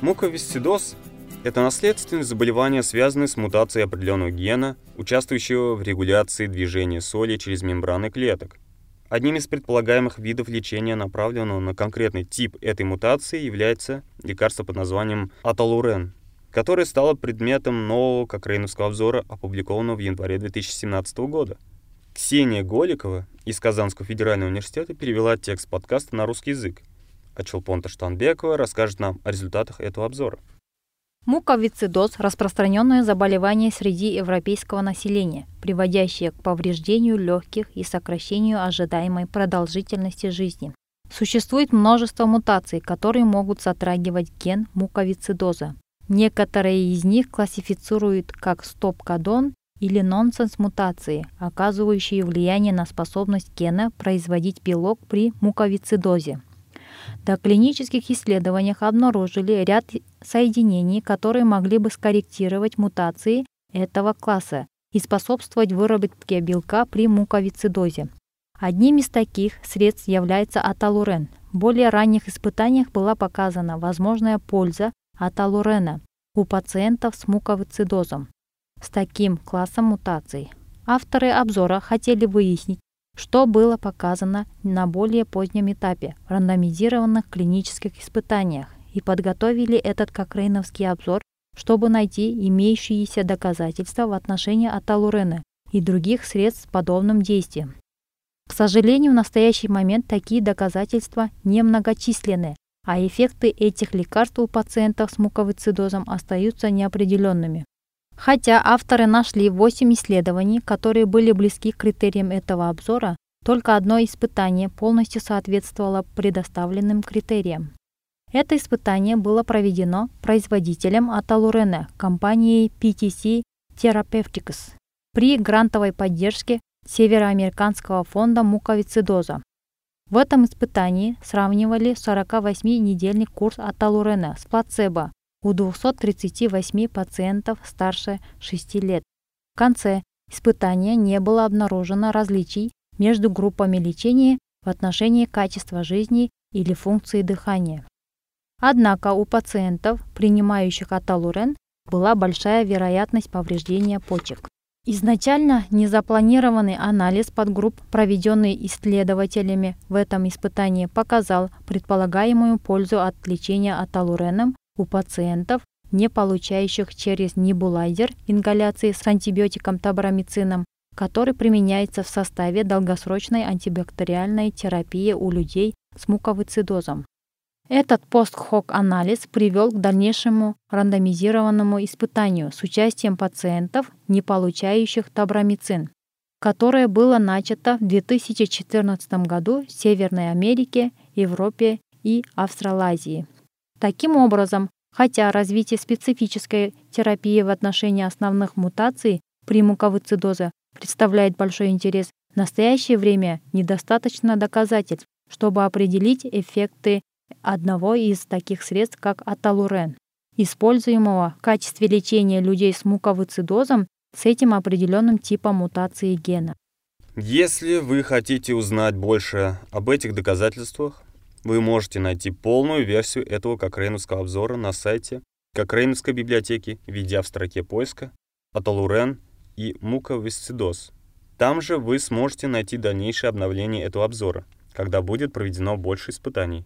Муковисцидоз – это наследственное заболевание, связанное с мутацией определенного гена, участвующего в регуляции движения соли через мембраны клеток. Одним из предполагаемых видов лечения, направленного на конкретный тип этой мутации, является лекарство под названием аталурен, которое стало предметом нового кокрейновского обзора, опубликованного в январе 2017 года. Ксения Голикова из Казанского федерального университета перевела текст подкаста на русский язык, а Челпонта Штанбекова расскажет нам о результатах этого обзора. Муковицидоз – распространенное заболевание среди европейского населения, приводящее к повреждению легких и сокращению ожидаемой продолжительности жизни. Существует множество мутаций, которые могут затрагивать ген муковицидоза. Некоторые из них классифицируют как стоп-кодон или нонсенс-мутации, оказывающие влияние на способность гена производить белок при муковицидозе. До клинических исследованиях обнаружили ряд соединений, которые могли бы скорректировать мутации этого класса и способствовать выработке белка при муковицидозе. Одним из таких средств является аталурен. В более ранних испытаниях была показана возможная польза аталурена у пациентов с муковицидозом с таким классом мутаций. Авторы обзора хотели выяснить, что было показано на более позднем этапе в рандомизированных клинических испытаниях и подготовили этот кокрейновский обзор, чтобы найти имеющиеся доказательства в отношении аталурена и других средств с подобным действием. К сожалению, в настоящий момент такие доказательства немногочисленны, а эффекты этих лекарств у пациентов с муковицидозом остаются неопределенными. Хотя авторы нашли 8 исследований, которые были близки к критериям этого обзора, только одно испытание полностью соответствовало предоставленным критериям. Это испытание было проведено производителем Аталурена компанией PTC Therapeutics при грантовой поддержке Североамериканского фонда муковицидоза. В этом испытании сравнивали 48-недельный курс Аталурена с плацебо у 238 пациентов старше 6 лет. В конце испытания не было обнаружено различий между группами лечения в отношении качества жизни или функции дыхания. Однако у пациентов, принимающих аталурен, была большая вероятность повреждения почек. Изначально незапланированный анализ подгрупп, проведенный исследователями в этом испытании, показал предполагаемую пользу от лечения аталуреном у пациентов, не получающих через небулайзер ингаляции с антибиотиком табрамицином, который применяется в составе долгосрочной антибактериальной терапии у людей с муковицидозом. Этот постхок-анализ привел к дальнейшему рандомизированному испытанию с участием пациентов, не получающих табрамицин, которое было начато в 2014 году в Северной Америке, Европе и Австралазии. Таким образом, хотя развитие специфической терапии в отношении основных мутаций при муковицидозе представляет большой интерес, в настоящее время недостаточно доказательств, чтобы определить эффекты одного из таких средств, как аталурен, используемого в качестве лечения людей с муковицидозом с этим определенным типом мутации гена. Если вы хотите узнать больше об этих доказательствах, вы можете найти полную версию этого кокрейновского обзора на сайте Кокрейновской библиотеки, введя в строке поиска Аталурен и муковисцидоз. Там же вы сможете найти дальнейшее обновление этого обзора, когда будет проведено больше испытаний.